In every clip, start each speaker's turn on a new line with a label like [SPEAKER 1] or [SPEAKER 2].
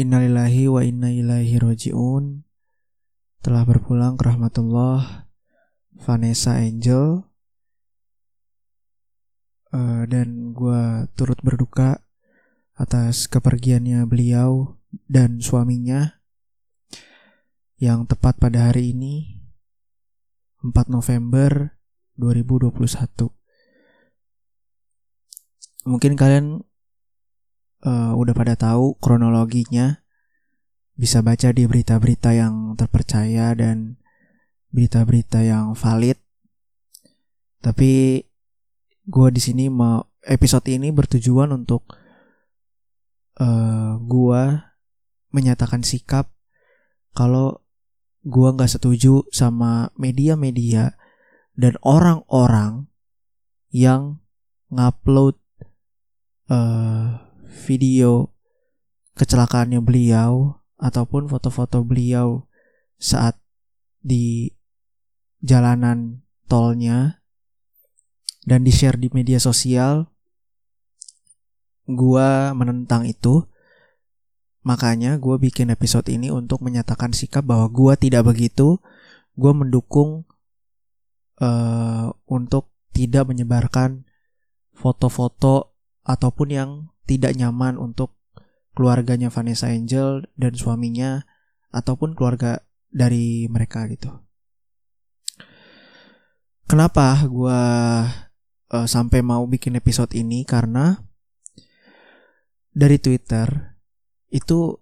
[SPEAKER 1] Innalillahi wa inna ilaihi roji'un. Telah berpulang ke rahmatullah Vanessa Angel. Uh, Dan gue turut berduka Atas kepergiannya beliau Dan suaminya Yang tepat pada hari ini 4 November 2021 Mungkin kalian uh, udah pada tahu kronologinya bisa baca di berita-berita yang terpercaya dan berita-berita yang valid. Tapi gue di sini mau episode ini bertujuan untuk uh, eh, gue menyatakan sikap kalau gue nggak setuju sama media-media dan orang-orang yang ngupload uh, video kecelakaannya beliau ataupun foto-foto beliau saat di jalanan tolnya dan di-share di media sosial gua menentang itu. Makanya gue bikin episode ini untuk menyatakan sikap bahwa gua tidak begitu. Gue mendukung uh, untuk tidak menyebarkan foto-foto ataupun yang tidak nyaman untuk keluarganya Vanessa Angel dan suaminya ataupun keluarga dari mereka gitu. Kenapa gue uh, sampai mau bikin episode ini karena dari Twitter itu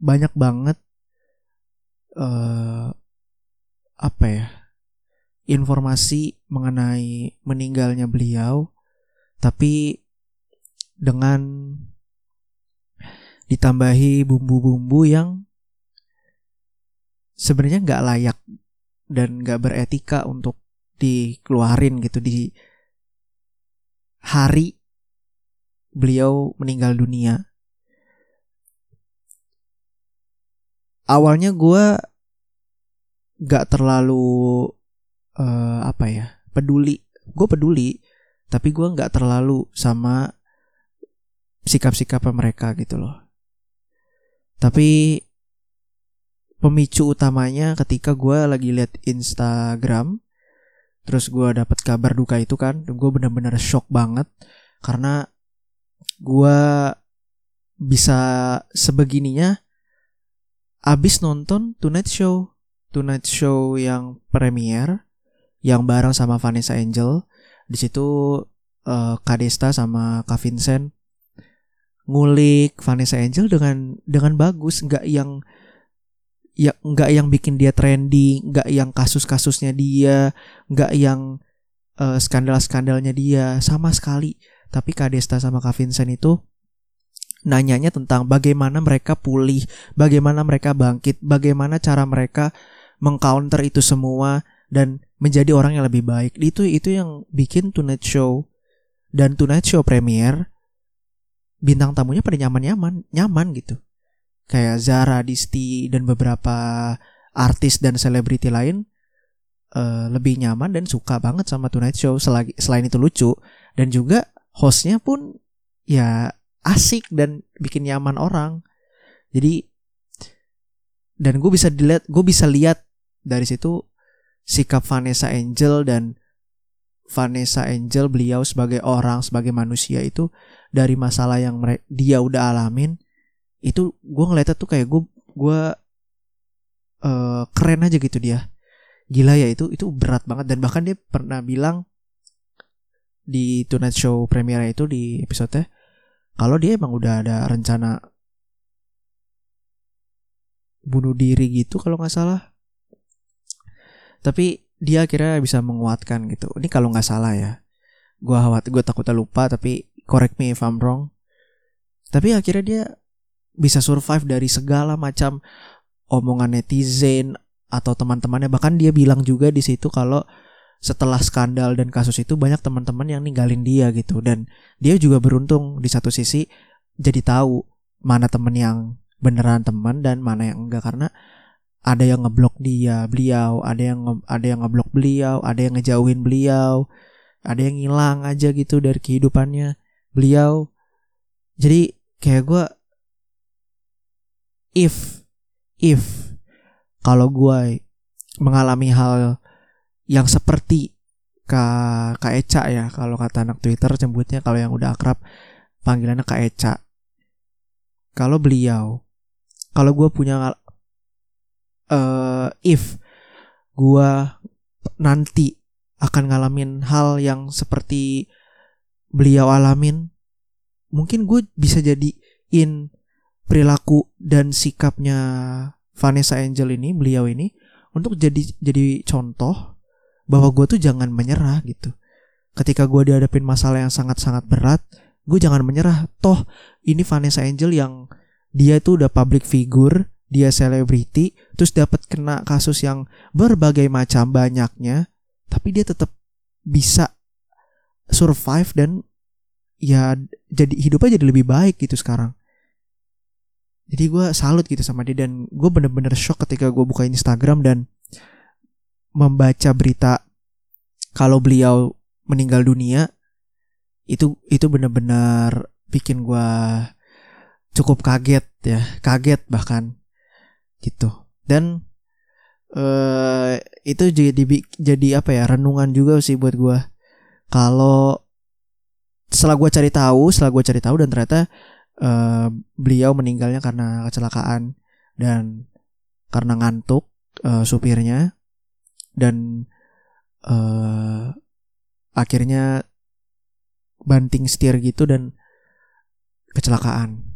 [SPEAKER 1] banyak banget uh, apa ya informasi mengenai meninggalnya beliau tapi dengan ditambahi bumbu-bumbu yang sebenarnya nggak layak dan nggak beretika untuk dikeluarin gitu di hari beliau meninggal dunia. Awalnya gue nggak terlalu uh, apa ya peduli, gue peduli tapi gue nggak terlalu sama sikap-sikap mereka gitu loh. Tapi pemicu utamanya ketika gue lagi lihat Instagram terus gue dapat kabar duka itu kan gue bener-bener shock banget karena gue bisa sebegininya abis nonton Tonight Show. Tonight Show yang premier yang bareng sama Vanessa Angel. Di situ uh, Kak Desta sama Kak Vincent ngulik Vanessa Angel dengan dengan bagus. Nggak yang ya nggak yang bikin dia trending nggak yang kasus-kasusnya dia nggak yang uh, skandal-skandalnya dia. Sama sekali. Tapi Kak Desta sama Kak Vincent itu nanyanya tentang bagaimana mereka pulih bagaimana mereka bangkit bagaimana cara mereka mengcounter itu semua. Dan menjadi orang yang lebih baik. Itu itu yang bikin Tonight Show dan Tonight Show premier bintang tamunya pada nyaman-nyaman, nyaman gitu. Kayak Zara, Disti dan beberapa artis dan selebriti lain uh, lebih nyaman dan suka banget sama Tonight Show selagi, selain itu lucu dan juga hostnya pun ya asik dan bikin nyaman orang. Jadi dan gue bisa dilihat, gue bisa lihat dari situ sikap Vanessa Angel dan Vanessa Angel beliau sebagai orang sebagai manusia itu dari masalah yang dia udah alamin itu gue ngeliatnya tuh kayak gue gue uh, keren aja gitu dia. Gila ya itu itu berat banget. Dan bahkan dia pernah bilang di Tonight Show premiere itu di episode kalau dia emang udah ada rencana bunuh diri gitu kalau nggak salah tapi dia akhirnya bisa menguatkan gitu. Ini kalau nggak salah ya. Gue khawatir gue takutnya lupa tapi correct me if I'm wrong. Tapi akhirnya dia bisa survive dari segala macam omongan netizen atau teman-temannya. Bahkan dia bilang juga di situ kalau setelah skandal dan kasus itu banyak teman-teman yang ninggalin dia gitu. Dan dia juga beruntung di satu sisi jadi tahu mana temen yang beneran teman dan mana yang enggak. Karena ada yang ngeblok dia beliau. Ada yang nge, ada yang ngeblok beliau. Ada yang ngejauhin beliau. Ada yang hilang aja gitu dari kehidupannya. Beliau. Jadi kayak gue if if kalau gue mengalami hal yang seperti Kak Kak Eca ya kalau kata anak Twitter sebutnya kalau yang udah akrab panggilannya Kak Eca. Kalau beliau kalau gue punya uh, if gue nanti akan ngalamin hal yang seperti beliau alamin mungkin gue bisa jadiin perilaku dan sikapnya Vanessa Angel ini beliau ini untuk jadi jadi contoh bahwa gue tuh jangan menyerah gitu. Ketika gue dihadapin masalah yang sangat-sangat berat gue jangan menyerah. Toh ini Vanessa Angel yang dia itu udah public figure dia selebriti terus dapat kena kasus yang berbagai macam banyaknya tapi dia tetap bisa survive dan ya jadi hidupnya jadi lebih baik gitu sekarang. Jadi gue salut gitu sama dia dan gue bener-bener shock ketika gue buka Instagram dan membaca berita kalau beliau meninggal dunia itu itu bener-bener bikin gue cukup kaget ya kaget bahkan gitu dan uh, itu jadi jadi apa ya renungan juga sih buat gue kalau setelah gue cari tahu setelah gue cari tahu dan ternyata uh, beliau meninggalnya karena kecelakaan dan karena ngantuk uh, supirnya dan uh, akhirnya banting setir gitu dan kecelakaan.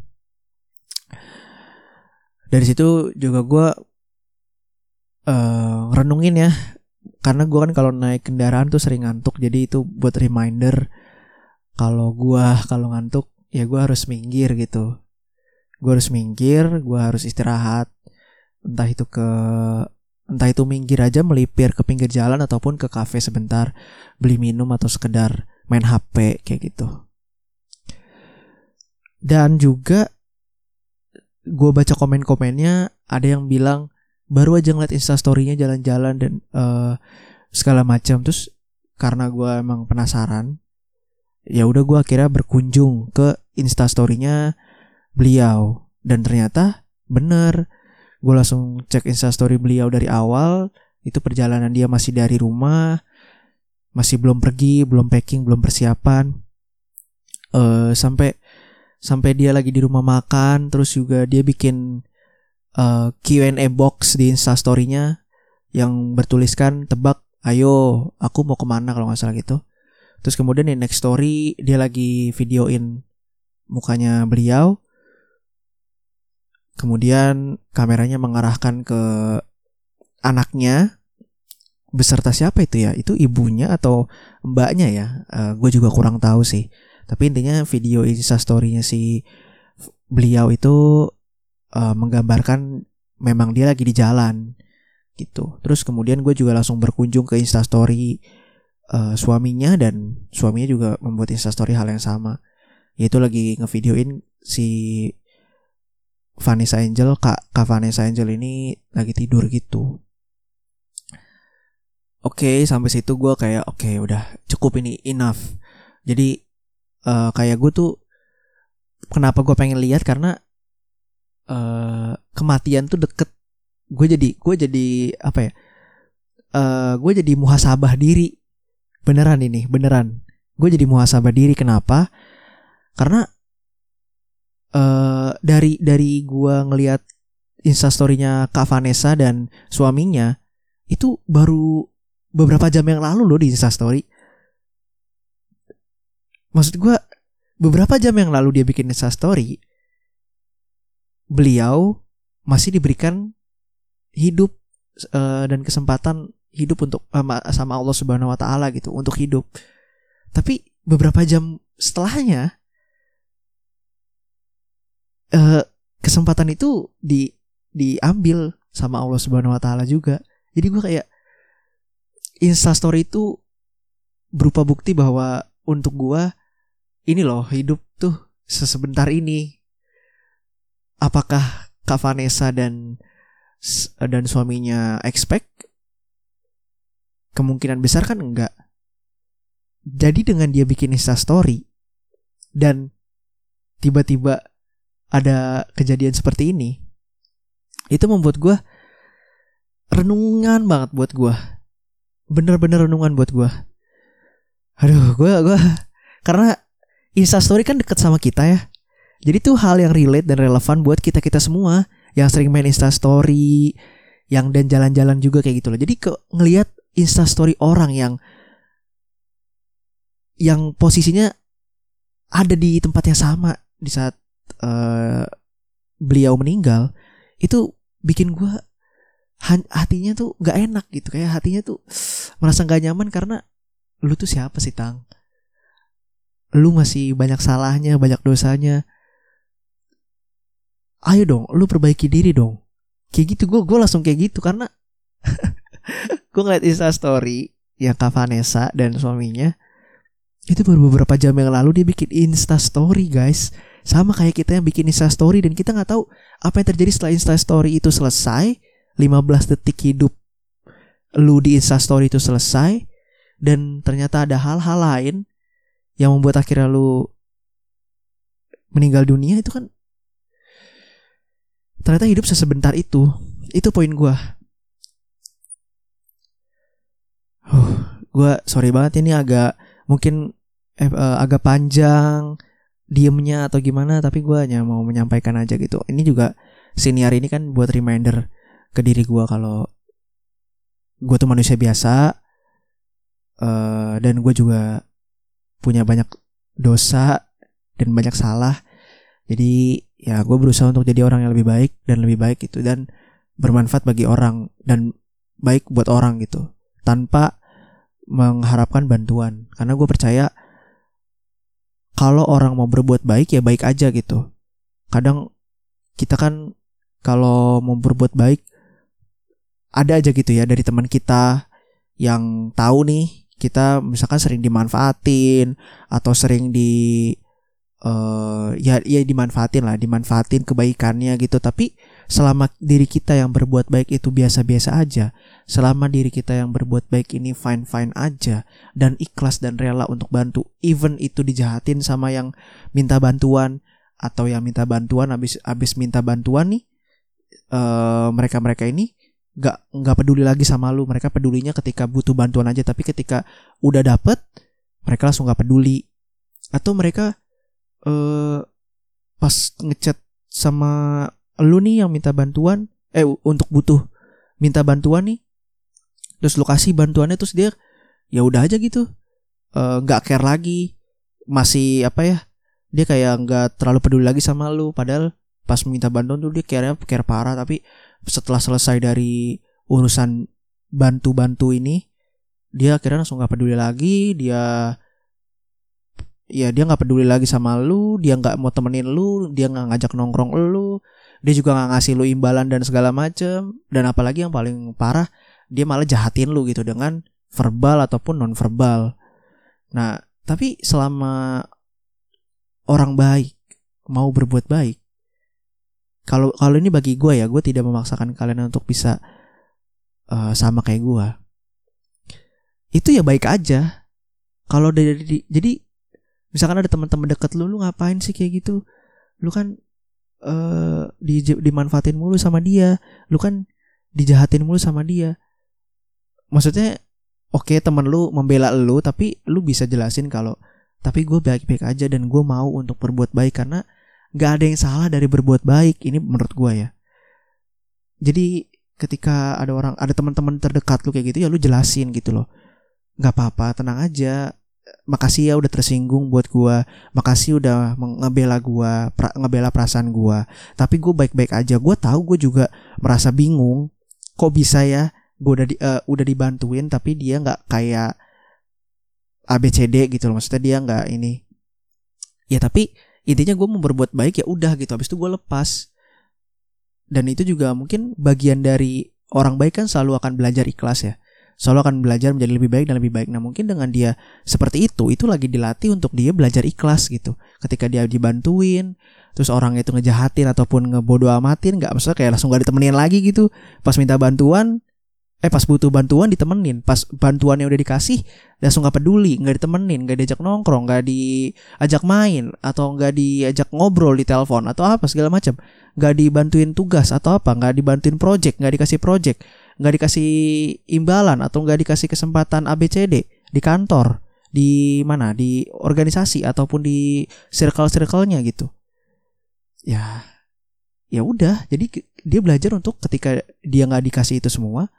[SPEAKER 1] Dari situ juga gue uh, renungin ya, karena gue kan kalau naik kendaraan tuh sering ngantuk, jadi itu buat reminder kalau gue kalau ngantuk ya gue harus minggir gitu. Gue harus minggir gue harus istirahat. Entah itu ke entah itu minggir aja melipir ke pinggir jalan ataupun ke kafe sebentar beli minum atau sekedar main HP kayak gitu. Dan juga gue baca komen-komennya ada yang bilang baru aja ngeliat instastorynya jalan-jalan dan uh, segala macam. Terus karena gue emang penasaran ya udah gue akhirnya berkunjung ke instastorynya beliau. Dan ternyata bener gue langsung cek instastory beliau dari awal itu perjalanan dia masih dari rumah masih belum pergi belum packing belum persiapan. Uh, sampai sampai dia lagi di rumah makan terus juga dia bikin uh, Q&A box di instastorynya yang bertuliskan tebak ayo aku mau ke mana kalau nggak salah gitu Terus kemudian di next story dia lagi videoin mukanya beliau. Kemudian kameranya mengarahkan ke anaknya beserta siapa itu ya? Itu ibunya atau mbaknya ya? Uh, eh, gue juga kurang tahu sih. Tapi intinya video instastorynya si beliau itu uh, menggambarkan memang dia lagi di jalan gitu. Terus kemudian gue juga langsung berkunjung ke instastory uh, suaminya dan suaminya juga membuat instastory hal yang sama. Yaitu lagi ngevideoin si Vanessa Angel kak kak Vanessa Angel ini lagi tidur gitu. Oke okay, sampai situ gue kayak oke okay, udah cukup ini enough. Jadi uh, kayak gue tuh kenapa gue pengen lihat? Karena uh, kematian tuh deket. Gue jadi gue jadi apa ya? Uh, gue jadi muhasabah diri. Beneran ini beneran. Gue jadi muhasabah diri. Kenapa? Karena uh, dari dari gue ngelihat instastorynya Kak Vanessa dan suaminya itu baru beberapa jam yang lalu loh di instastory maksud gue beberapa jam yang lalu dia bikin instastory beliau masih diberikan hidup uh, dan kesempatan hidup untuk sama Allah Subhanahu wa taala gitu untuk hidup. Tapi beberapa jam setelahnya uh, kesempatan itu di diambil sama Allah Subhanahu wa taala juga. Jadi gue kayak Insta story itu berupa bukti bahwa untuk gue ini loh hidup tuh sesebentar ini. Apakah Kak Vanessa dan dan suaminya expect kemungkinan besar kan enggak. Jadi dengan dia bikin Insta story dan tiba-tiba ada kejadian seperti ini itu membuat gue renungan banget buat gue bener-bener renungan buat gue aduh gue gue karena Instastory kan deket sama kita ya. Jadi tuh hal yang relate dan relevan buat kita kita semua yang sering main Instastory yang dan jalan-jalan juga kayak gitu loh. Jadi ke ngelihat Instastory orang yang yang posisinya ada di tempat yang sama di saat uh, beliau meninggal itu bikin gue hatinya tuh gak enak gitu. Kayak hatinya tuh merasa gak nyaman karena lu tuh siapa sih tang lu masih banyak salahnya banyak dosanya. Ayo dong lu perbaiki diri dong. Kayak gitu gue gue langsung kayak gitu karena gue ngeliat insta story yang Kak Vanessa dan suaminya itu baru beberapa jam yang lalu dia bikin insta story guys. Sama kayak kita yang bikin insta story dan kita nggak tahu apa yang terjadi setelah insta story itu selesai 15 detik hidup lu di insta story itu selesai dan ternyata ada hal-hal lain yang membuat akhirnya lu meninggal dunia itu kan ternyata hidup sesebentar itu. Itu poin gue uh, gue sorry banget ini agak mungkin eh, uh, agak panjang diemnya atau gimana tapi gue hanya mau menyampaikan aja gitu. Ini juga senior ini kan buat reminder ke diri gue kalau gue tuh manusia biasa uh, dan gue juga punya banyak dosa dan banyak salah. Jadi ya gue berusaha untuk jadi orang yang lebih baik dan lebih baik gitu dan bermanfaat bagi orang dan baik buat orang gitu. Tanpa mengharapkan bantuan. Karena gue percaya kalau orang mau berbuat baik ya baik aja gitu. Kadang kita kan kalau mau berbuat baik ada aja gitu ya dari teman kita yang tahu nih kita misalkan sering dimanfaatin atau sering di uh, ya ya dimanfaatin lah dimanfaatin kebaikannya gitu. Tapi selama diri kita yang berbuat baik itu biasa-biasa aja selama diri kita yang berbuat baik ini fine-fine aja dan ikhlas dan rela untuk bantu even itu dijahatin sama yang minta bantuan atau yang minta bantuan habis habis minta bantuan nih uh, mereka-mereka ini nggak nggak peduli lagi sama lu. Mereka pedulinya ketika butuh bantuan aja. Tapi ketika udah dapet mereka langsung nggak peduli. Atau mereka uh, pas ngechat sama lu nih yang minta bantuan eh untuk butuh minta bantuan nih terus lu kasih bantuannya terus dia ya udah aja gitu. Eh, nggak care lagi. Masih apa ya dia kayak nggak terlalu peduli lagi sama lu. Padahal pas minta bantuan tuh dia care care parah. Tapi setelah selesai dari urusan bantu-bantu ini dia akhirnya langsung nggak peduli lagi dia ya dia nggak peduli lagi sama lu dia nggak mau temenin lu dia nggak ngajak nongkrong lu dia juga nggak ngasih lu imbalan dan segala macem. Dan apalagi yang paling parah dia malah jahatin lu gitu dengan verbal ataupun non verbal nah tapi selama orang baik mau berbuat baik kalau kalau ini bagi gue ya gue tidak memaksakan kalian untuk bisa uh, sama kayak gue itu ya baik aja. Kalau dari jadi misalkan ada teman-teman deket lu lu ngapain sih kayak gitu? Lu kan uh, di dimanfaatin mulu sama dia. Lu kan dijahatin mulu sama dia. Maksudnya oke okay, teman lu membela lu tapi lu bisa jelasin kalau tapi gue baik-baik aja dan gue mau untuk berbuat baik karena gak ada yang salah dari berbuat baik ini menurut gue ya. Jadi ketika ada orang ada teman-teman terdekat lu kayak gitu ya lu jelasin gitu loh. Nggak apa-apa tenang aja. Makasih ya udah tersinggung buat gua. Makasih udah ngebela gua pra, ngebela perasaan gua. Tapi gue baik-baik aja. Gua tahu gue juga merasa bingung. Kok bisa ya gue udah di, uh, udah dibantuin tapi dia nggak kayak ABCD gitu loh. Maksudnya dia nggak ini. Ya tapi intinya gue mau berbuat baik ya udah gitu habis itu gue lepas dan itu juga mungkin bagian dari orang baik kan selalu akan belajar ikhlas ya selalu akan belajar menjadi lebih baik dan lebih baik. Nah mungkin dengan dia seperti itu, itu lagi dilatih untuk dia belajar ikhlas gitu. Ketika dia dibantuin, terus orang itu ngejahatin ataupun ngebodoh amatin, nggak maksudnya kayak langsung gak ditemenin lagi gitu. Pas minta bantuan, eh pas butuh bantuan ditemenin. Pas bantuannya udah dikasih langsung gak peduli. Nggak ditemenin nggak diajak nongkrong nggak diajak main atau nggak diajak ngobrol di telepon atau apa segala macam. Nggak dibantuin tugas atau apa nggak dibantuin project nggak dikasih project nggak dikasih imbalan atau nggak dikasih kesempatan ABCD di kantor di mana di organisasi ataupun di circle-circle-nya gitu. Ya ya udah. Jadi dia belajar untuk ketika dia nggak dikasih itu semua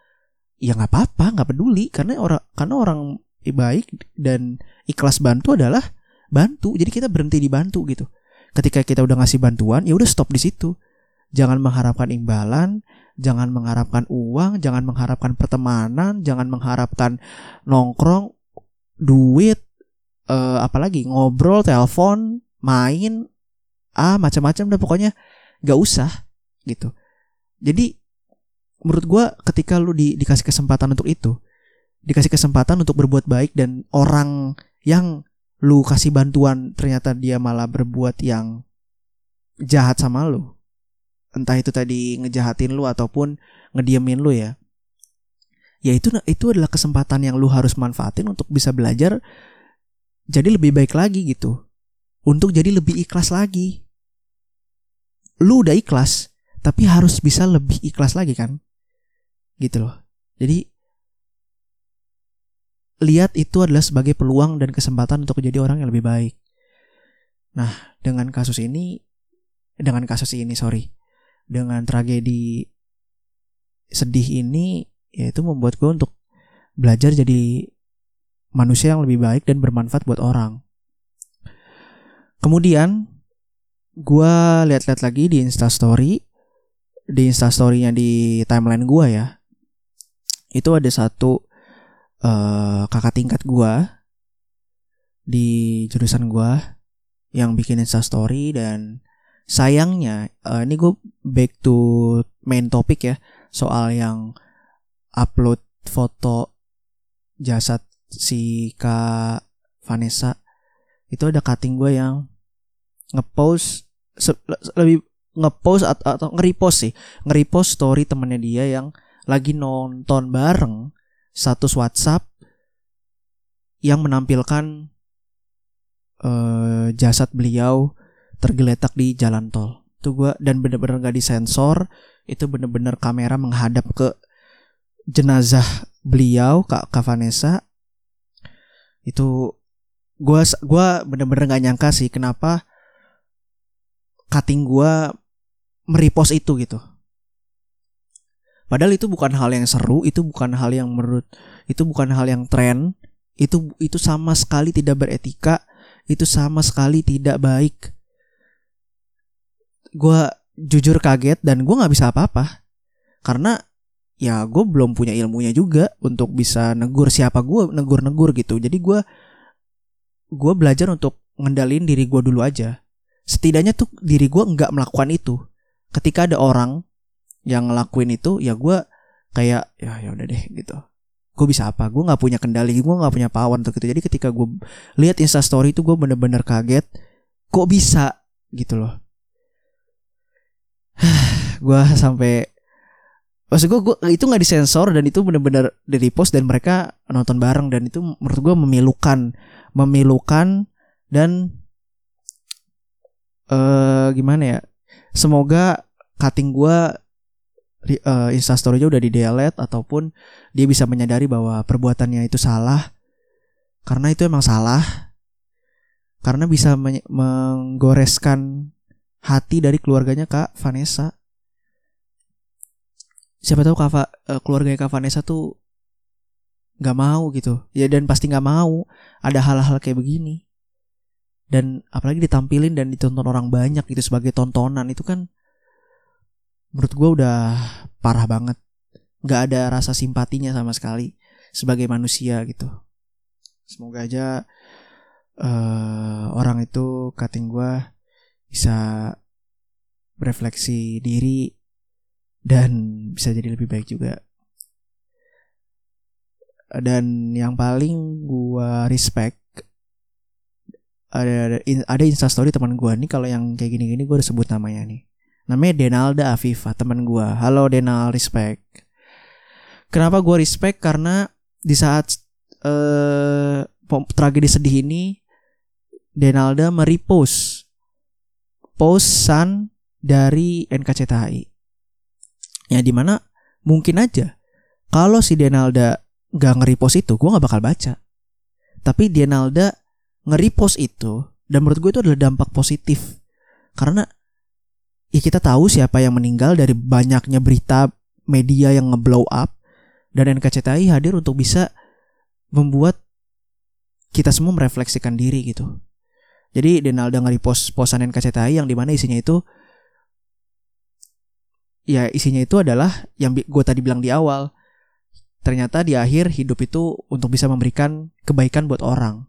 [SPEAKER 1] ya nggak apa-apa nggak peduli. Karena orang karena orang baik dan ikhlas bantu adalah bantu. Jadi kita berhenti dibantu gitu. Ketika kita udah ngasih bantuan ya udah stop di situ. Jangan mengharapkan imbalan jangan mengharapkan uang jangan mengharapkan pertemanan jangan mengharapkan nongkrong duit uh, apalagi ngobrol telepon main ah macam-macam udah pokoknya. Nggak usah gitu. Jadi menurut gue ketika lu di, dikasih kesempatan untuk itu dikasih kesempatan untuk berbuat baik dan orang yang lu kasih bantuan ternyata dia malah berbuat yang jahat sama lu entah itu tadi ngejahatin lu ataupun ngediemin lu ya ya itu itu adalah kesempatan yang lu harus manfaatin untuk bisa belajar jadi lebih baik lagi gitu untuk jadi lebih ikhlas lagi. Lu udah ikhlas tapi harus bisa lebih ikhlas lagi kan gitu loh. Jadi lihat itu adalah sebagai peluang dan kesempatan untuk menjadi orang yang lebih baik. Nah dengan kasus ini dengan kasus ini sorry dengan tragedi sedih ini yaitu membuat gue untuk belajar jadi manusia yang lebih baik dan bermanfaat buat orang. Kemudian gue lihat-lihat lagi di Instastory, di Instastorynya di timeline gue ya, itu ada satu uh, kakak tingkat gua di jurusan gua yang bikin instastory dan sayangnya uh, ini gue back to main topic ya soal yang upload foto jasad si kak Vanessa. Itu ada cutting gue yang ngepost lebih ngepost atau, atau nge-repost sih nge-repost story temennya dia yang lagi nonton bareng satu WhatsApp yang menampilkan uh, jasad beliau tergeletak di jalan tol. Itu gua dan bener-bener gak disensor, itu bener-bener kamera menghadap ke jenazah beliau Kak, Kak Vanessa. Itu gua gua bener-bener gak nyangka sih kenapa cutting gua merepost itu gitu. Padahal itu bukan hal yang seru, itu bukan hal yang menurut, itu bukan hal yang tren, itu itu sama sekali tidak beretika, itu sama sekali tidak baik. Gue jujur kaget dan gue nggak bisa apa-apa, karena ya gue belum punya ilmunya juga untuk bisa negur siapa gue negur-negur gitu. Jadi gue gue belajar untuk ngendalin diri gue dulu aja. Setidaknya tuh diri gue nggak melakukan itu. Ketika ada orang yang ngelakuin itu ya gue kayak ya ya udah deh gitu. Gue bisa apa? Gue nggak punya kendali gue nggak punya power untuk itu. Jadi ketika gue lihat instastory itu gue bener-bener kaget kok bisa? Gitu loh. Gue sampai maksud gue, gue itu nggak disensor dan itu bener-bener dari post dan mereka nonton bareng dan itu menurut gue memilukan memilukan dan uh, gimana ya? Semoga cutting gue uh, instastorynya udah di delete ataupun dia bisa menyadari bahwa perbuatannya itu salah. Karena itu emang salah. Karena bisa menggoreskan hati dari keluarganya kak Vanessa. Siapa tahu kak uh, keluarganya kak Vanessa tuh nggak mau gitu. Ya dan pasti nggak mau ada hal-hal kayak begini. Dan apalagi ditampilin dan ditonton orang banyak gitu sebagai tontonan. Itu kan menurut gue udah parah banget. Nggak ada rasa simpatinya sama sekali sebagai manusia gitu. Semoga aja uh, orang itu cutting gue bisa berefleksi diri dan bisa jadi lebih baik juga. Dan yang paling gue respect ada ada, ada instastory teman gue nih kalau yang kayak gini-gini gue udah sebut namanya nih Namanya Denalda Afifa, teman gue. Halo Denal, respect. kenapa gue respect karena di saat eh tragedi sedih ini Denalda merepost posan dari NKCTHI. Ya di mana mungkin aja kalau si Denalda gak nge-repost itu, gue gak bakal baca. Tapi Denalda nge-repost itu, dan menurut gue itu adalah dampak positif. Karena ya kita tahu siapa yang meninggal dari banyaknya berita media yang ngeblow up, dan NKCTHI hadir untuk bisa membuat kita semua merefleksikan diri gitu. Jadi Denalda nge-repost posan NKCTHI yang di mana isinya itu ya isinya itu adalah yang gue tadi bilang di awal ternyata di akhir hidup itu untuk bisa memberikan kebaikan buat orang.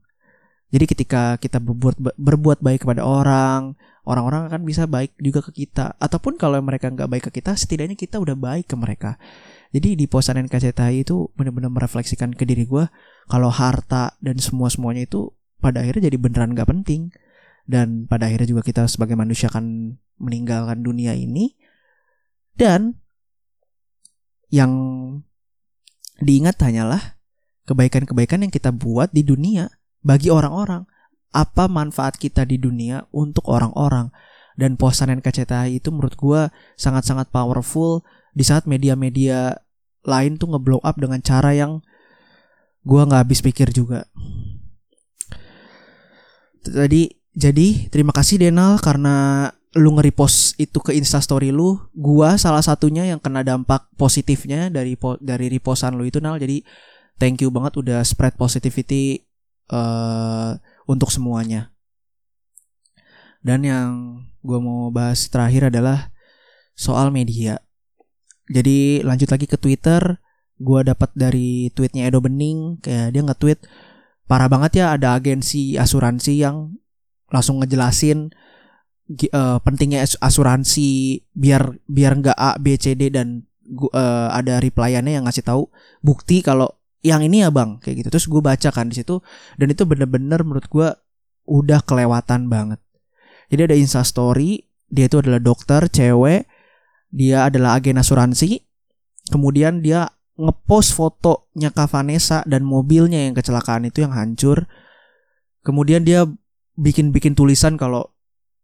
[SPEAKER 1] Jadi ketika kita berbuat berbuat baik kepada orang, orang-orang akan bisa baik juga ke kita. Ataupun kalau mereka nggak baik ke kita, setidaknya kita udah baik ke mereka. Jadi di posan NKCTI itu benar-benar merefleksikan ke diri gue kalau harta dan semua semuanya itu pada akhirnya jadi beneran nggak penting. Dan pada akhirnya juga kita sebagai manusia akan meninggalkan dunia ini. Dan yang diingat hanyalah kebaikan-kebaikan yang kita buat di dunia bagi orang-orang. Apa manfaat kita di dunia untuk orang-orang. Dan posan NKCTI itu menurut gue sangat-sangat powerful di saat media-media lain tuh ngeblow up dengan cara yang gue nggak habis pikir juga. Jadi jadi terima kasih Denal karena lu nge-repost itu ke instastory lu, gua salah satunya yang kena dampak positifnya dari dari repostan lu itu Nal. Jadi thank you banget udah spread positivity uh, untuk semuanya. Dan yang gua mau bahas terakhir adalah soal media. Jadi lanjut lagi ke Twitter, gua dapat dari tweetnya Edo Bening kayak dia nge-tweet parah banget ya ada agensi asuransi yang langsung ngejelasin uh, pentingnya asuransi biar biar nggak A B C D dan uh, ada replyannya yang ngasih tahu bukti kalau yang ini ya bang? Kayak gitu. Terus gue baca kan di situ dan itu bener-bener menurut gue udah kelewatan banget. Jadi ada insta story dia itu adalah dokter cewek dia adalah agen asuransi kemudian dia ngepost fotonya Kak Vanessa dan mobilnya yang kecelakaan itu yang hancur. Kemudian dia bikin-bikin tulisan kalau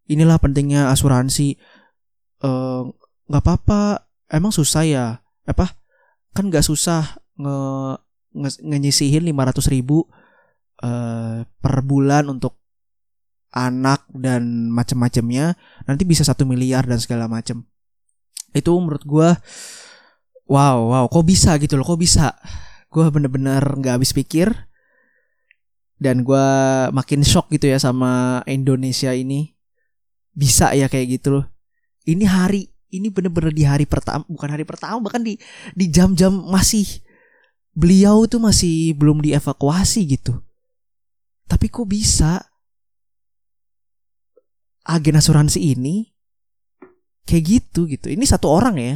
[SPEAKER 1] inilah pentingnya asuransi. Eh, nggak uh, apa-apa emang susah ya? Apa? Kan nggak susah nge, nge ngenyisihin lima ratus ribu uh, per bulan untuk anak dan macam-macamnya nanti bisa satu miliar dan segala macam itu menurut gue wow wow kok bisa gitu loh kok bisa? Gue bener-bener nggak habis pikir dan gue makin shock gitu ya sama Indonesia ini. Bisa ya kayak gitu loh. Ini hari ini bener-bener di hari pertama bukan hari pertama bahkan di di jam-jam masih beliau tuh masih belum dievakuasi gitu. Tapi kok bisa agen asuransi ini kayak gitu gitu. Ini satu orang ya.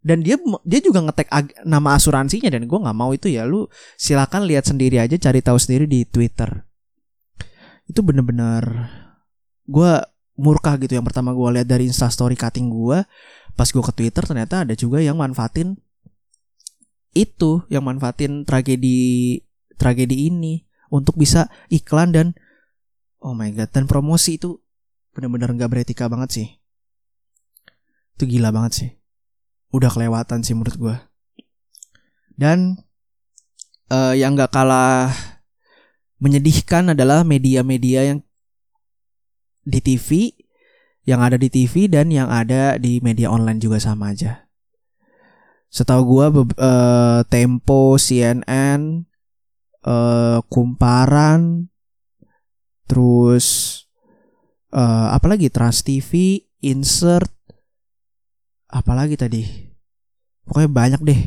[SPEAKER 1] Dan dia dia juga ngetek nama asuransinya dan gue nggak mau itu ya lu silakan lihat sendiri aja cari tahu sendiri di Twitter. Itu bener-bener gue murka gitu yang pertama gue lihat dari instastory cutting gue pas gue ke twitter ternyata ada juga yang manfaatin itu yang manfaatin tragedi tragedi ini untuk bisa iklan dan oh my god dan promosi itu bener-bener nggak beretika banget sih. Itu gila banget sih. Udah kelewatan sih menurut gue dan uh, yang nggak kalah menyedihkan adalah media-media yang di TV, yang ada di TV dan yang ada di media online juga sama aja. Setahu gua uh, Tempo, CNN, uh, Kumparan, terus uh, apalagi Trans TV, Insert, apalagi tadi. Pokoknya banyak deh.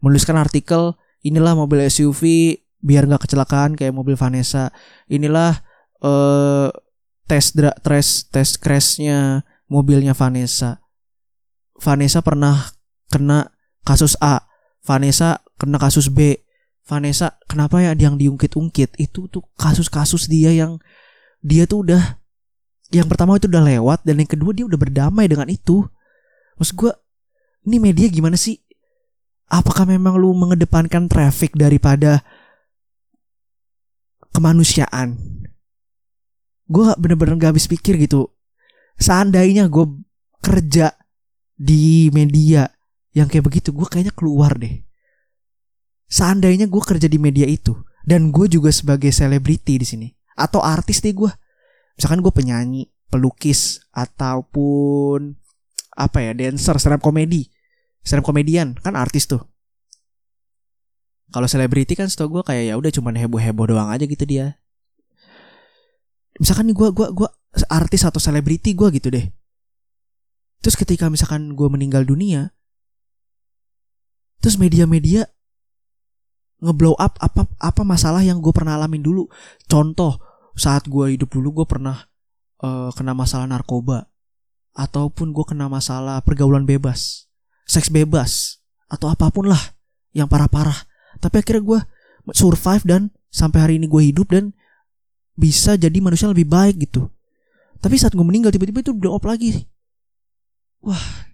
[SPEAKER 1] Menuliskan artikel inilah mobil SUV biar nggak kecelakaan kayak mobil Vanessa. Inilah uh, tes dra tes tes crashnya mobilnya Vanessa. Vanessa pernah kena kasus A, Vanessa kena kasus B. Vanessa kenapa ya yang diungkit-ungkit itu tuh kasus-kasus dia yang dia tuh udah yang pertama itu udah lewat dan yang kedua dia udah berdamai dengan itu. Maksud gue ini media gimana sih? apakah memang lu mengedepankan traffic daripada kemanusiaan gue bener-bener gak habis pikir gitu seandainya gue kerja di media yang kayak begitu gue kayaknya keluar deh. Seandainya gue kerja di media itu dan gue juga sebagai selebriti di sini atau artis deh gue misalkan gue penyanyi pelukis ataupun apa ya dancer stand komedi stand komedian kan artis tuh. Kalau selebriti kan setahu gue kayak ya udah cuman heboh heboh doang aja gitu dia. Misalkan nih gue gua gua artis atau selebriti gue gitu deh. Terus ketika misalkan gue meninggal dunia terus media-media ngeblow up apa apa masalah yang gue pernah alamin dulu. Contoh saat gue hidup dulu gue pernah uh, kena masalah narkoba. Ataupun gue kena masalah pergaulan bebas. Seks bebas. Atau apa pun lah yang parah-parah. Tapi akhirnya gue survive dan sampai hari ini gue hidup dan bisa jadi manusia lebih baik gitu. Tapi saat gue meninggal tiba-tiba itu blow up lagi. Wah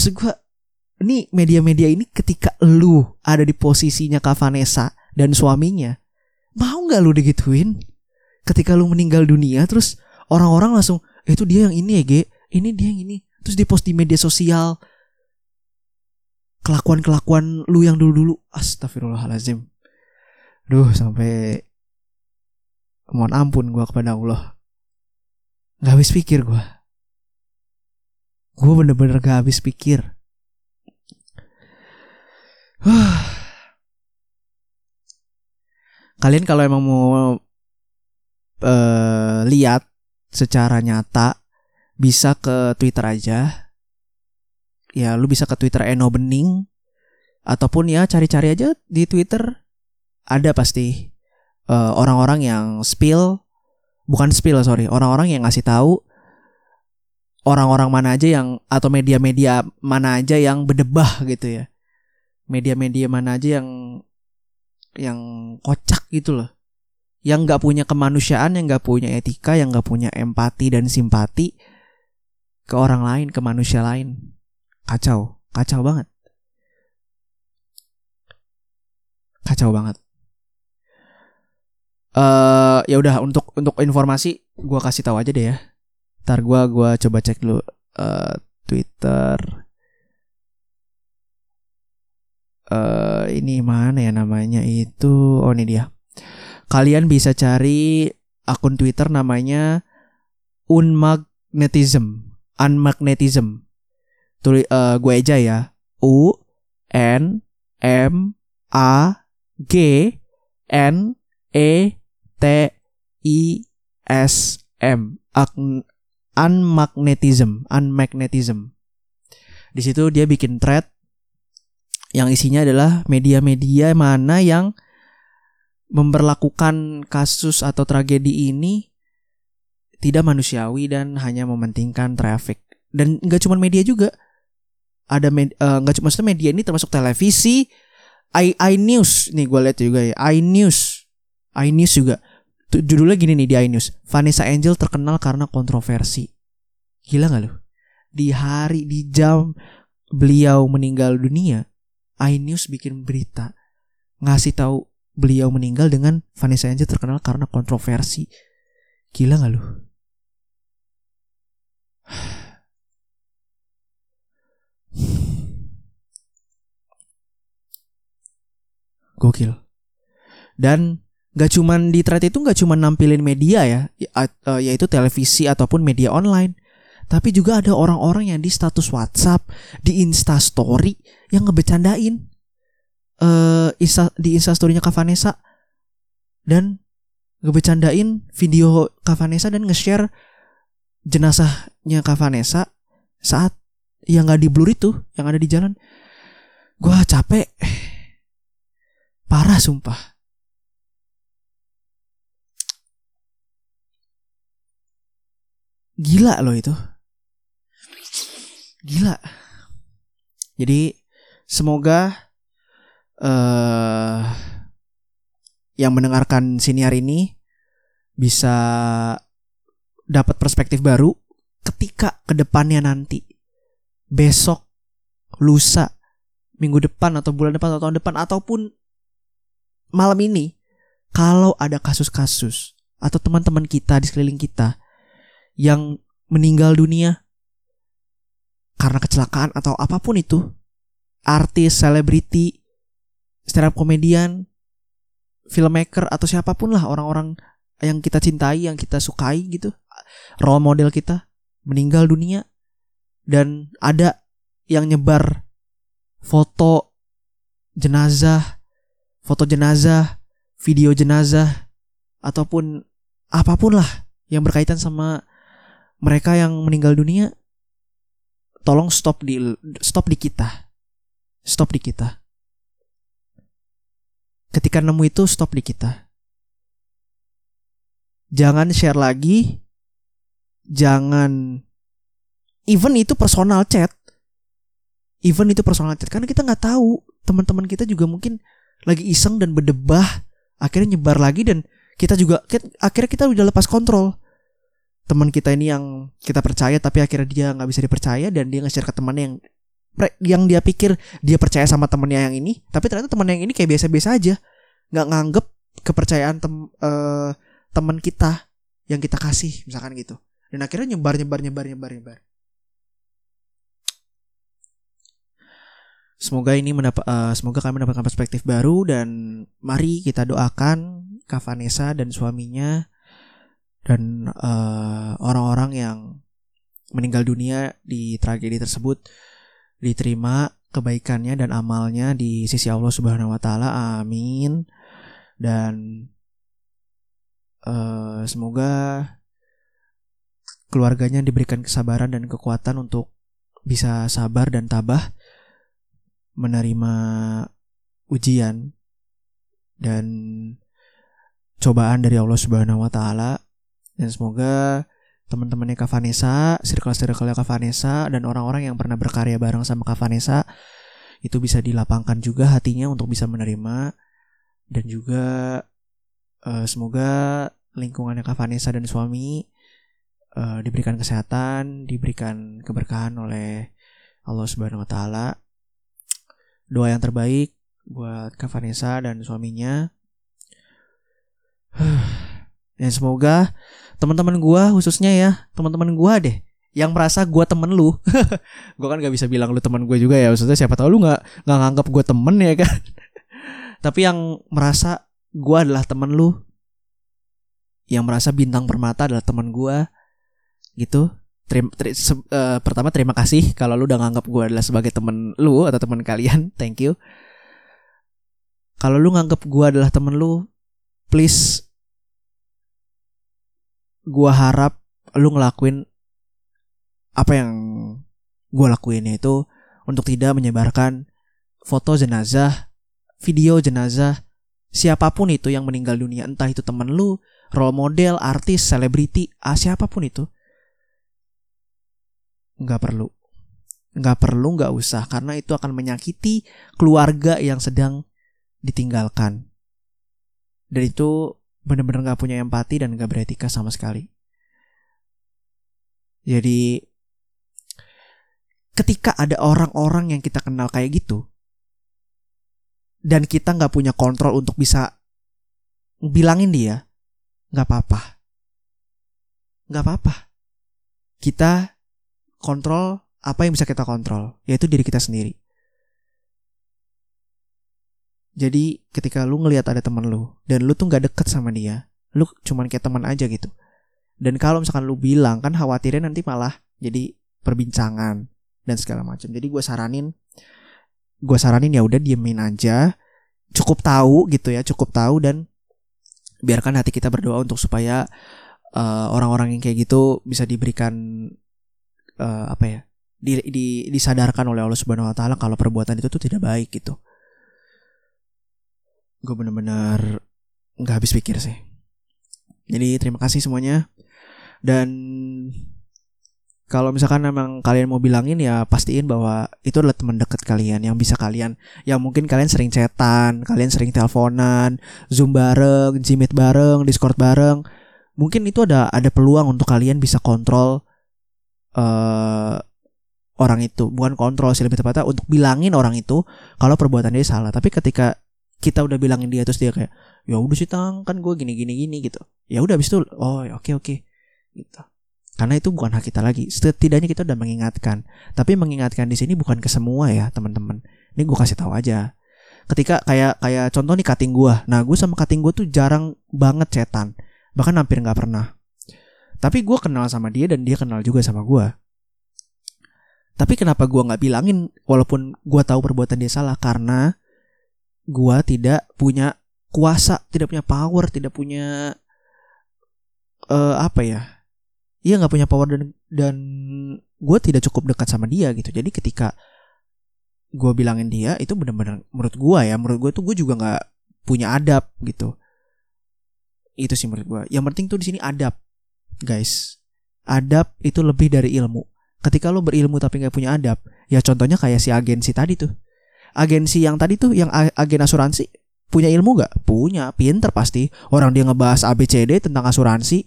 [SPEAKER 1] maksud gue ini media-media ini ketika lu ada di posisinya Kak Vanessa dan suaminya mau nggak lu digituin? Ketika lu meninggal dunia terus orang-orang langsung eh, itu dia yang ini ya Ge. Ini dia yang ini. Terus di post di media sosial. Kelakuan-kelakuan lu yang dulu-dulu. Astagfirullahalazim duh sampai mohon ampun gue kepada Allah. Nggak habis pikir gue gue bener-bener gak habis pikir. Kalian kalau emang mau uh, lihat secara nyata bisa ke Twitter aja. Ya lu bisa ke Twitter Eno Bening ataupun ya cari-cari aja di Twitter. Ada pasti orang orang-orang yang spill bukan spill sorry orang-orang yang ngasih tahu orang-orang mana aja yang atau media-media mana aja yang berdebah gitu ya. Media-media mana aja yang yang kocak gitu loh. Yang nggak punya kemanusiaan yang nggak punya etika yang nggak punya empati dan simpati ke orang lain ke manusia lain. Kacau. Kacau banget. Kacau banget. Uh, ya udah untuk untuk informasi gue kasih tahu aja deh ya ntar gue gua coba cek dulu uh, Twitter. Uh, ini mana ya namanya itu? Oh ini dia. Kalian bisa cari akun Twitter namanya unmagnetism. Unmagnetism. Tulis uh, gue aja ya. U n m a g n e t i s m unmagnetism unmagnetism. Di situ dia bikin thread yang isinya adalah media-media mana yang memperlakukan kasus atau tragedi ini tidak manusiawi dan hanya mementingkan traffic. Dan nggak cuma media juga. Ada med, uh, nggak cuma media ini termasuk televisi i i news. Nih gue lihat juga ya i news. I news juga judulnya gini nih di i news Vanessa Angel terkenal karena kontroversi gila nggak lo di hari di jam beliau meninggal dunia iNews bikin berita ngasih tahu beliau meninggal dengan Vanessa Angel terkenal karena kontroversi. Gila gak lu? Gokil. Dan gak cuman di thread itu gak cuman nampilin media ya, ya eh, yaitu televisi ataupun media online. Tapi juga ada orang-orang yang di status WhatsApp, di Insta Story yang ngebecandain uh, Insta, di Instastorynya Kak Vanessa dan ngebecandain video Kak Vanessa dan nge-share jenazahnya Kak Vanessa saat yang nggak di blur itu yang ada di jalan. Gua capek, parah sumpah. Gila loh itu. Gila. Jadi semoga uh, yang mendengarkan siniar ini bisa dapat perspektif baru ketika ke depannya nanti besok, lusa, minggu depan atau bulan depan atau tahun depan ataupun malam ini kalau ada kasus-kasus atau teman-teman kita di sekeliling kita yang meninggal dunia karena kecelakaan atau apa pun itu, artis, selebriti, stand up komedian, filmmaker atau siapa pun lah orang-orang yang kita cintai, yang kita sukai gitu, role model kita meninggal dunia. Dan ada yang nyebar foto jenazah, foto jenazah, video jenazah ataupun apa pun lah yang berkaitan sama mereka yang meninggal dunia tolong stop di stop di kita. Stop di kita. Ketika nemu itu stop di kita. Jangan share lagi. Jangan even itu personal chat even itu personal chat karena kita nggak tahu teman-teman kita juga mungkin lagi iseng dan berdebah akhirnya nyebar lagi dan kita juga akhirnya kita udah lepas kontrol teman kita ini yang kita percaya tapi akhirnya dia nggak bisa dipercaya dan dia nge-share ke temannya yang yang dia pikir dia percaya sama temennya yang ini tapi ternyata teman yang ini kayak biasa-biasa aja. Nggak nganggep kepercayaan tem uh, teman kita yang kita kasih misalkan gitu. Dan akhirnya nyebar nyebar nyebar nyebar nyebar. Semoga ini mendapat uh, semoga kami mendapatkan perspektif baru dan mari kita doakan Kak dan suaminya dan uh, orang-orang yang meninggal dunia di tragedi tersebut diterima kebaikannya dan amalnya di sisi Allah Subhanahu wa taala. Amin. Dan uh, semoga keluarganya diberikan kesabaran dan kekuatan untuk bisa sabar dan tabah menerima ujian dan cobaan dari Allah Subhanahu wa taala dan semoga teman-temannya Kak Vanessa, circle-circle Kak Vanessa dan orang-orang yang pernah berkarya bareng sama Kak Vanessa itu bisa dilapangkan juga hatinya untuk bisa menerima dan juga uh, semoga lingkungannya Kak Vanessa dan suami uh, diberikan kesehatan, diberikan keberkahan oleh Allah Subhanahu wa taala doa yang terbaik buat Kak Vanessa dan suaminya. Dan semoga teman-teman gua khususnya ya, teman-teman gua deh yang merasa gua temen lu. gua kan gak bisa bilang lu teman gue juga ya. Maksudnya siapa tahu lu nggak nggak nganggap gua temen ya kan. Tapi yang merasa gua adalah temen lu. Yang merasa bintang permata adalah teman gua gitu terima, ter, se, uh, pertama terima kasih kalau lu udah nganggap gue adalah sebagai temen lu atau teman kalian thank you kalau lu nganggap gue adalah temen lu please gue harap lu ngelakuin apa yang gue lakuin itu untuk tidak menyebarkan foto jenazah video jenazah siapa pun itu yang meninggal dunia entah itu temen lu role model artis selebriti ah, siapa pun itu. Nggak perlu. Nggak perlu nggak usah karena itu akan menyakiti keluarga yang sedang ditinggalkan. Dan itu benar-benar nggak punya empati dan nggak beretika sama sekali. Jadi ketika ada orang-orang yang kita kenal kayak gitu dan kita nggak punya kontrol untuk bisa bilangin dia nggak apa-apa. Nggak apa-apa. Kita kontrol apa yang bisa kita kontrol, yaitu diri kita sendiri. Jadi ketika lu ngelihat ada teman lu dan lu tuh nggak deket sama dia, lu cuman kayak teman aja gitu. Dan kalau misalkan lu bilang kan khawatirnya nanti malah jadi perbincangan dan segala macam. Jadi gue saranin, gue saranin ya udah diemin aja, cukup tahu gitu ya, cukup tahu dan biarkan hati kita berdoa untuk supaya uh, orang-orang yang kayak gitu bisa diberikan uh, apa ya di, di, disadarkan oleh Allah Subhanahu Wa Taala kalau perbuatan itu tuh tidak baik gitu. Gue bener-bener nggak habis pikir sih. Jadi terima kasih semuanya dan kalau misalkan memang kalian mau bilangin ya pastiin bahwa itu adalah teman dekat kalian yang bisa kalian yang mungkin kalian sering chatan, kalian sering teleponan, zoom bareng, jimit bareng, discord bareng. Mungkin itu ada ada peluang untuk kalian bisa kontrol uh, orang itu bukan kontrol sih lebih tepatnya untuk bilangin orang itu kalau perbuatan dia salah tapi ketika kita udah bilangin dia terus dia kayak ya udah sih tang kan gue gini gini gini gitu. Ya udah abis itu oh ya oke oke gitu. Karena itu bukan hak kita lagi. Setidaknya kita udah mengingatkan. Tapi mengingatkan di sini bukan ke semua ya teman-teman. Ini gue kasih tahu aja. Ketika kayak kayak contoh nih cutting gue nah gue sama cutting gue tuh jarang banget cetan. Bahkan hampir nggak pernah. Tapi gue kenal sama dia dan dia kenal juga sama gue tapi kenapa gue nggak bilangin walaupun gue tahu perbuatan dia salah? Karena gue tidak punya kuasa, tidak punya power, tidak punya uh, apa ya? Iya nggak punya power dan dan gue tidak cukup dekat sama dia gitu. Jadi ketika gue bilangin dia itu benar-benar menurut gue ya, menurut gue tuh gue juga nggak punya adab gitu. Itu sih menurut gue. Yang penting tuh di sini adab, guys. Adab itu lebih dari ilmu ketika lo berilmu tapi nggak punya adab ya contohnya kayak si agensi tadi tuh agensi yang tadi tuh yang agen asuransi punya ilmu gak? Punya, pinter pasti. Orang dia ngebahas ABCD tentang asuransi,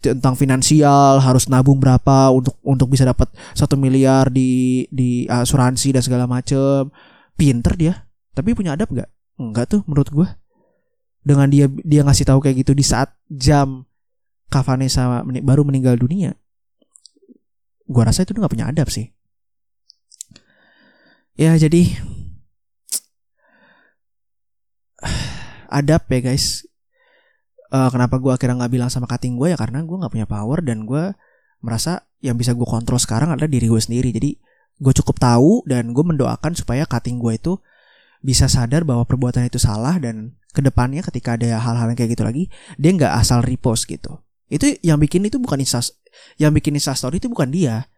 [SPEAKER 1] tentang finansial, harus nabung berapa untuk untuk bisa dapat satu miliar di di asuransi dan segala macem. Pinter dia, tapi punya adab gak? Enggak tuh menurut gue. Dengan dia dia ngasih tahu kayak gitu di saat jam Kavanesa baru meninggal dunia, gua rasa itu nggak punya adab sih ya jadi adab ya guys. Uh, kenapa gue akhirnya nggak bilang sama cutting gue ya karena gue nggak punya power dan gue merasa yang bisa gue kontrol sekarang adalah diri gue sendiri. Jadi gue cukup tahu dan gue mendoakan supaya cutting gue itu bisa sadar bahwa perbuatan itu salah dan ke depannya ketika ada hal-hal yang kayak gitu lagi dia nggak asal repost gitu. Itu yang bikin itu bukan insta yang bikin insta story itu bukan dia.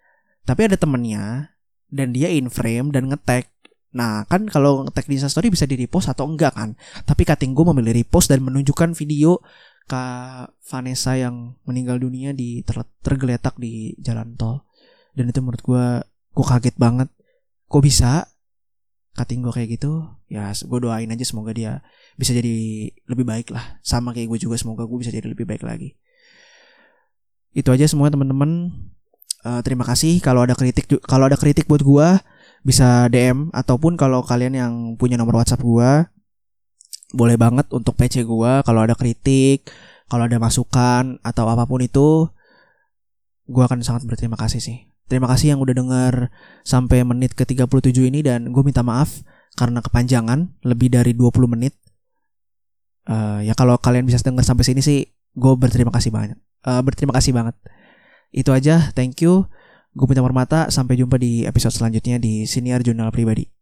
[SPEAKER 1] Tapi ada temennya dan dia in frame dan ngetek Nah kan kalau ngetek di story bisa di repost atau enggak kan? Tapi cutting gue memilih repost dan menunjukkan video Kak Vanessa yang meninggal dunia di ter tergeletak di jalan tol. Dan itu menurut gue Gue kaget banget. Kok bisa Cutting gue kayak gitu? Ya gue doain aja semoga dia Bisa jadi lebih baik lah. Sama kayak gue juga semoga gue bisa jadi lebih baik lagi. Itu aja semua teman-teman. Uh, terima kasih. Kalau ada kritik kalau ada kritik buat gua bisa DM ataupun kalau kalian yang punya nomor WhatsApp gua boleh banget untuk PC gua kalau ada kritik kalau ada masukan atau apa pun itu gua akan sangat berterima kasih sih terima kasih yang udah denger sampai menit ke 37 ini dan gue minta maaf karena kepanjangan lebih dari 20 menit uh, ya kalau kalian bisa denger sampai sini sih gue berterima kasih banyak uh, berterima kasih banget. Itu aja, thank you. Gue punya Permata, sampai jumpa di episode selanjutnya di Siniar Jurnal Pribadi.